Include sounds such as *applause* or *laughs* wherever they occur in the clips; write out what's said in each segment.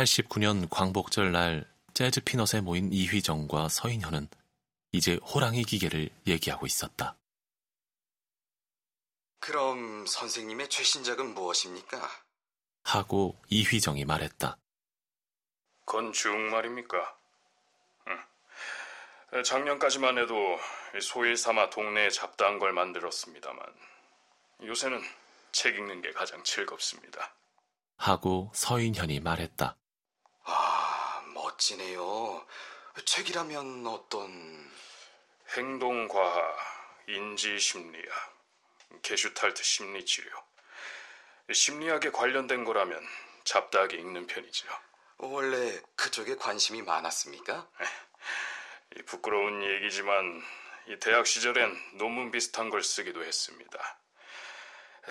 89년 광복절 날 재즈 피넛에 모인 이휘정과 서인현은 이제 호랑이 기계를 얘기하고 있었다. 그럼 선생님의 최신작은 무엇입니까? 하고 이휘정이 말했다. 건축 말입니까? 응. 작년까지만 해도 소일 삼아 동네에 잡다한 걸 만들었습니다만 요새는 책 읽는 게 가장 즐겁습니다. 하고 서인현이 말했다. 아, 멋지네요. 책이라면 어떤... 행동과학, 인지심리학, 게슈탈트 심리치료. 심리학에 관련된 거라면 잡다하게 읽는 편이죠. 원래 그쪽에 관심이 많았습니까? 부끄러운 얘기지만 이 대학 시절엔 논문 비슷한 걸 쓰기도 했습니다.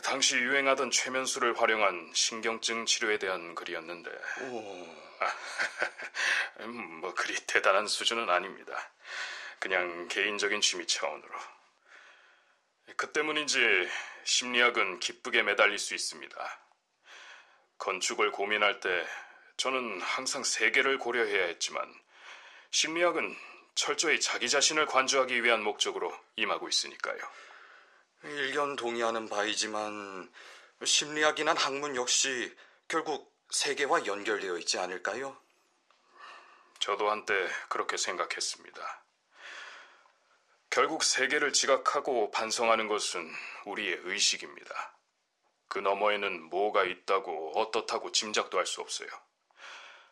당시 유행하던 최면수를 활용한 신경증 치료에 대한 글이었는데 *laughs* 뭐 그리 대단한 수준은 아닙니다. 그냥 개인적인 취미 차원으로. 그 때문인지 심리학은 기쁘게 매달릴 수 있습니다. 건축을 고민할 때 저는 항상 세계를 고려해야 했지만 심리학은 철저히 자기 자신을 관주하기 위한 목적으로 임하고 있으니까요. 일견 동의하는 바이지만 심리학이란 학문 역시 결국 세계와 연결되어 있지 않을까요? 저도 한때 그렇게 생각했습니다. 결국 세계를 지각하고 반성하는 것은 우리의 의식입니다. 그 너머에는 뭐가 있다고 어떻다고 짐작도 할 수 없어요.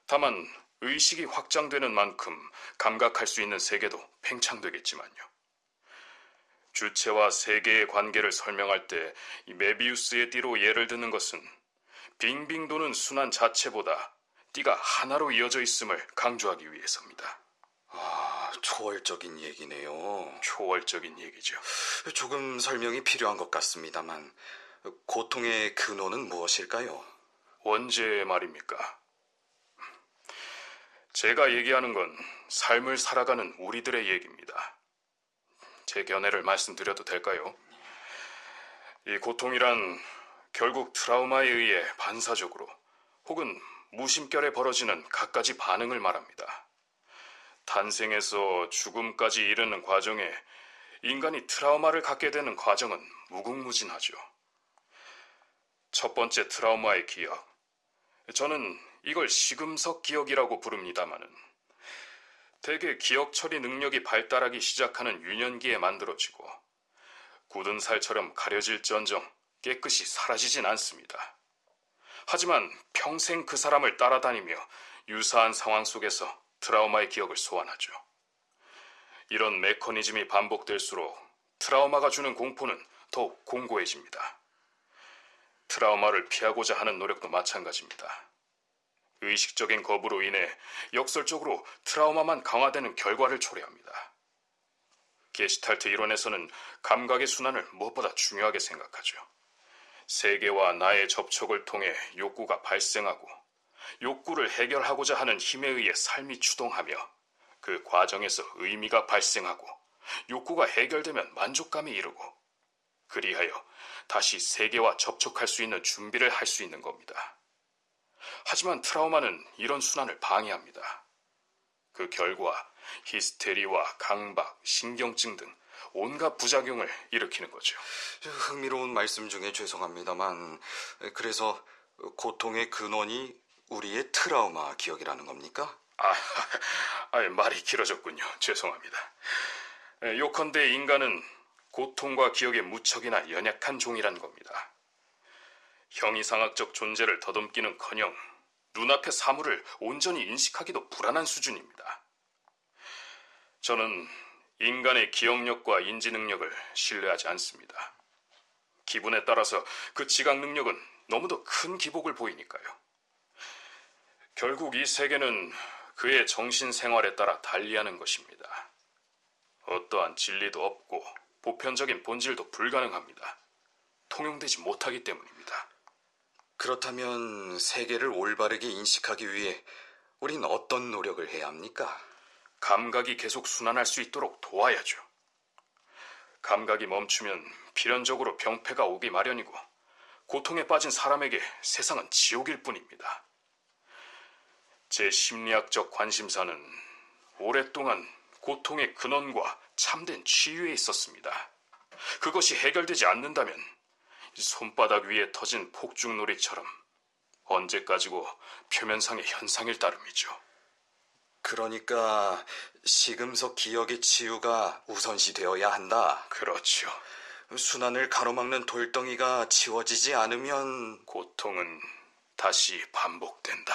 다만 의식이 확장되는 만큼 감각할 수 있는 세계도 팽창되겠지만요. 주체와 세계의 관계를 설명할 때 이 메비우스의 띠로 예를 드는 것은 빙빙 도는 순환 자체보다 띠가 하나로 이어져 있음을 강조하기 위해서입니다. 아, 초월적인 얘기네요. 초월적인 얘기죠. 조금 설명이 필요한 것 같습니다만 고통의 근원은 무엇일까요? 언제 말입니까? 제가 얘기하는 건 삶을 살아가는 우리들의 얘기입니다. 제 견해를 말씀드려도 될까요? 이 고통이란 결국 트라우마에 의해 반사적으로 혹은 무심결에 벌어지는 갖가지 반응을 말합니다. 탄생에서 죽음까지 이르는 과정에 인간이 트라우마를 갖게 되는 과정은 무궁무진하죠. 첫 번째 트라우마의 기억. 저는 이걸 시금석 기억이라고 부릅니다마는 대개 기억 처리 능력이 발달하기 시작하는 유년기에 만들어지고 굳은 살처럼 가려질전정 깨끗이 사라지진 않습니다. 하지만 평생 그 사람을 따라다니며 유사한 상황 속에서 트라우마의 기억을 소환하죠. 이런 메커니즘이 반복될수록 트라우마가 주는 공포는 더욱 공고해집니다. 트라우마를 피하고자 하는 노력도 마찬가지입니다. 의식적인 거부로 인해 역설적으로 트라우마만 강화되는 결과를 초래합니다. 게시탈트 이론에서는 감각의 순환을 무엇보다 중요하게 생각하죠. 세계와 나의 접촉을 통해 욕구가 발생하고 욕구를 해결하고자 하는 힘에 의해 삶이 추동하며 그 과정에서 의미가 발생하고 욕구가 해결되면 만족감이 이르고 그리하여 다시 세계와 접촉할 수 있는 준비를 할 수 있는 겁니다. 하지만 트라우마는 이런 순환을 방해합니다. 그 결과 히스테리와 강박, 신경증 등 온갖 부작용을 일으키는 거죠. 흥미로운 말씀 중에 죄송합니다만 그래서 고통의 근원이 우리의 트라우마 기억이라는 겁니까? 아, *laughs* 아 말이 길어졌군요. 죄송합니다. 요컨대 인간은 고통과 기억에 무척이나 연약한 종이란 겁니다. 형이상학적 존재를 더듬기는 커녕 눈앞의 사물을 온전히 인식하기도 불안한 수준입니다. 저는 인간의 기억력과 인지 능력을 신뢰하지 않습니다. 기분에 따라서 그 지각 능력은 너무도 큰 기복을 보이니까요. 결국 이 세계는 그의 정신 생활에 따라 달리하는 것입니다. 어떠한 진리도 없고 보편적인 본질도 불가능합니다. 통용되지 못하기 때문입니다. 그렇다면 세계를 올바르게 인식하기 위해 우린 어떤 노력을 해야 합니까? 감각이 계속 순환할 수 있도록 도와야죠. 감각이 멈추면 필연적으로 병폐가 오기 마련이고 고통에 빠진 사람에게 세상은 지옥일 뿐입니다. 제 심리학적 관심사는 오랫동안 고통의 근원과 참된 치유에 있었습니다. 그것이 해결되지 않는다면 손바닥 위에 터진 폭죽놀이처럼 언제까지고 표면상의 현상일 따름이죠. 그러니까 시금석 기억의 치유가 우선시 되어야 한다. 그렇죠. 순환을 가로막는 돌덩이가 치워지지 않으면 고통은 다시 반복된다.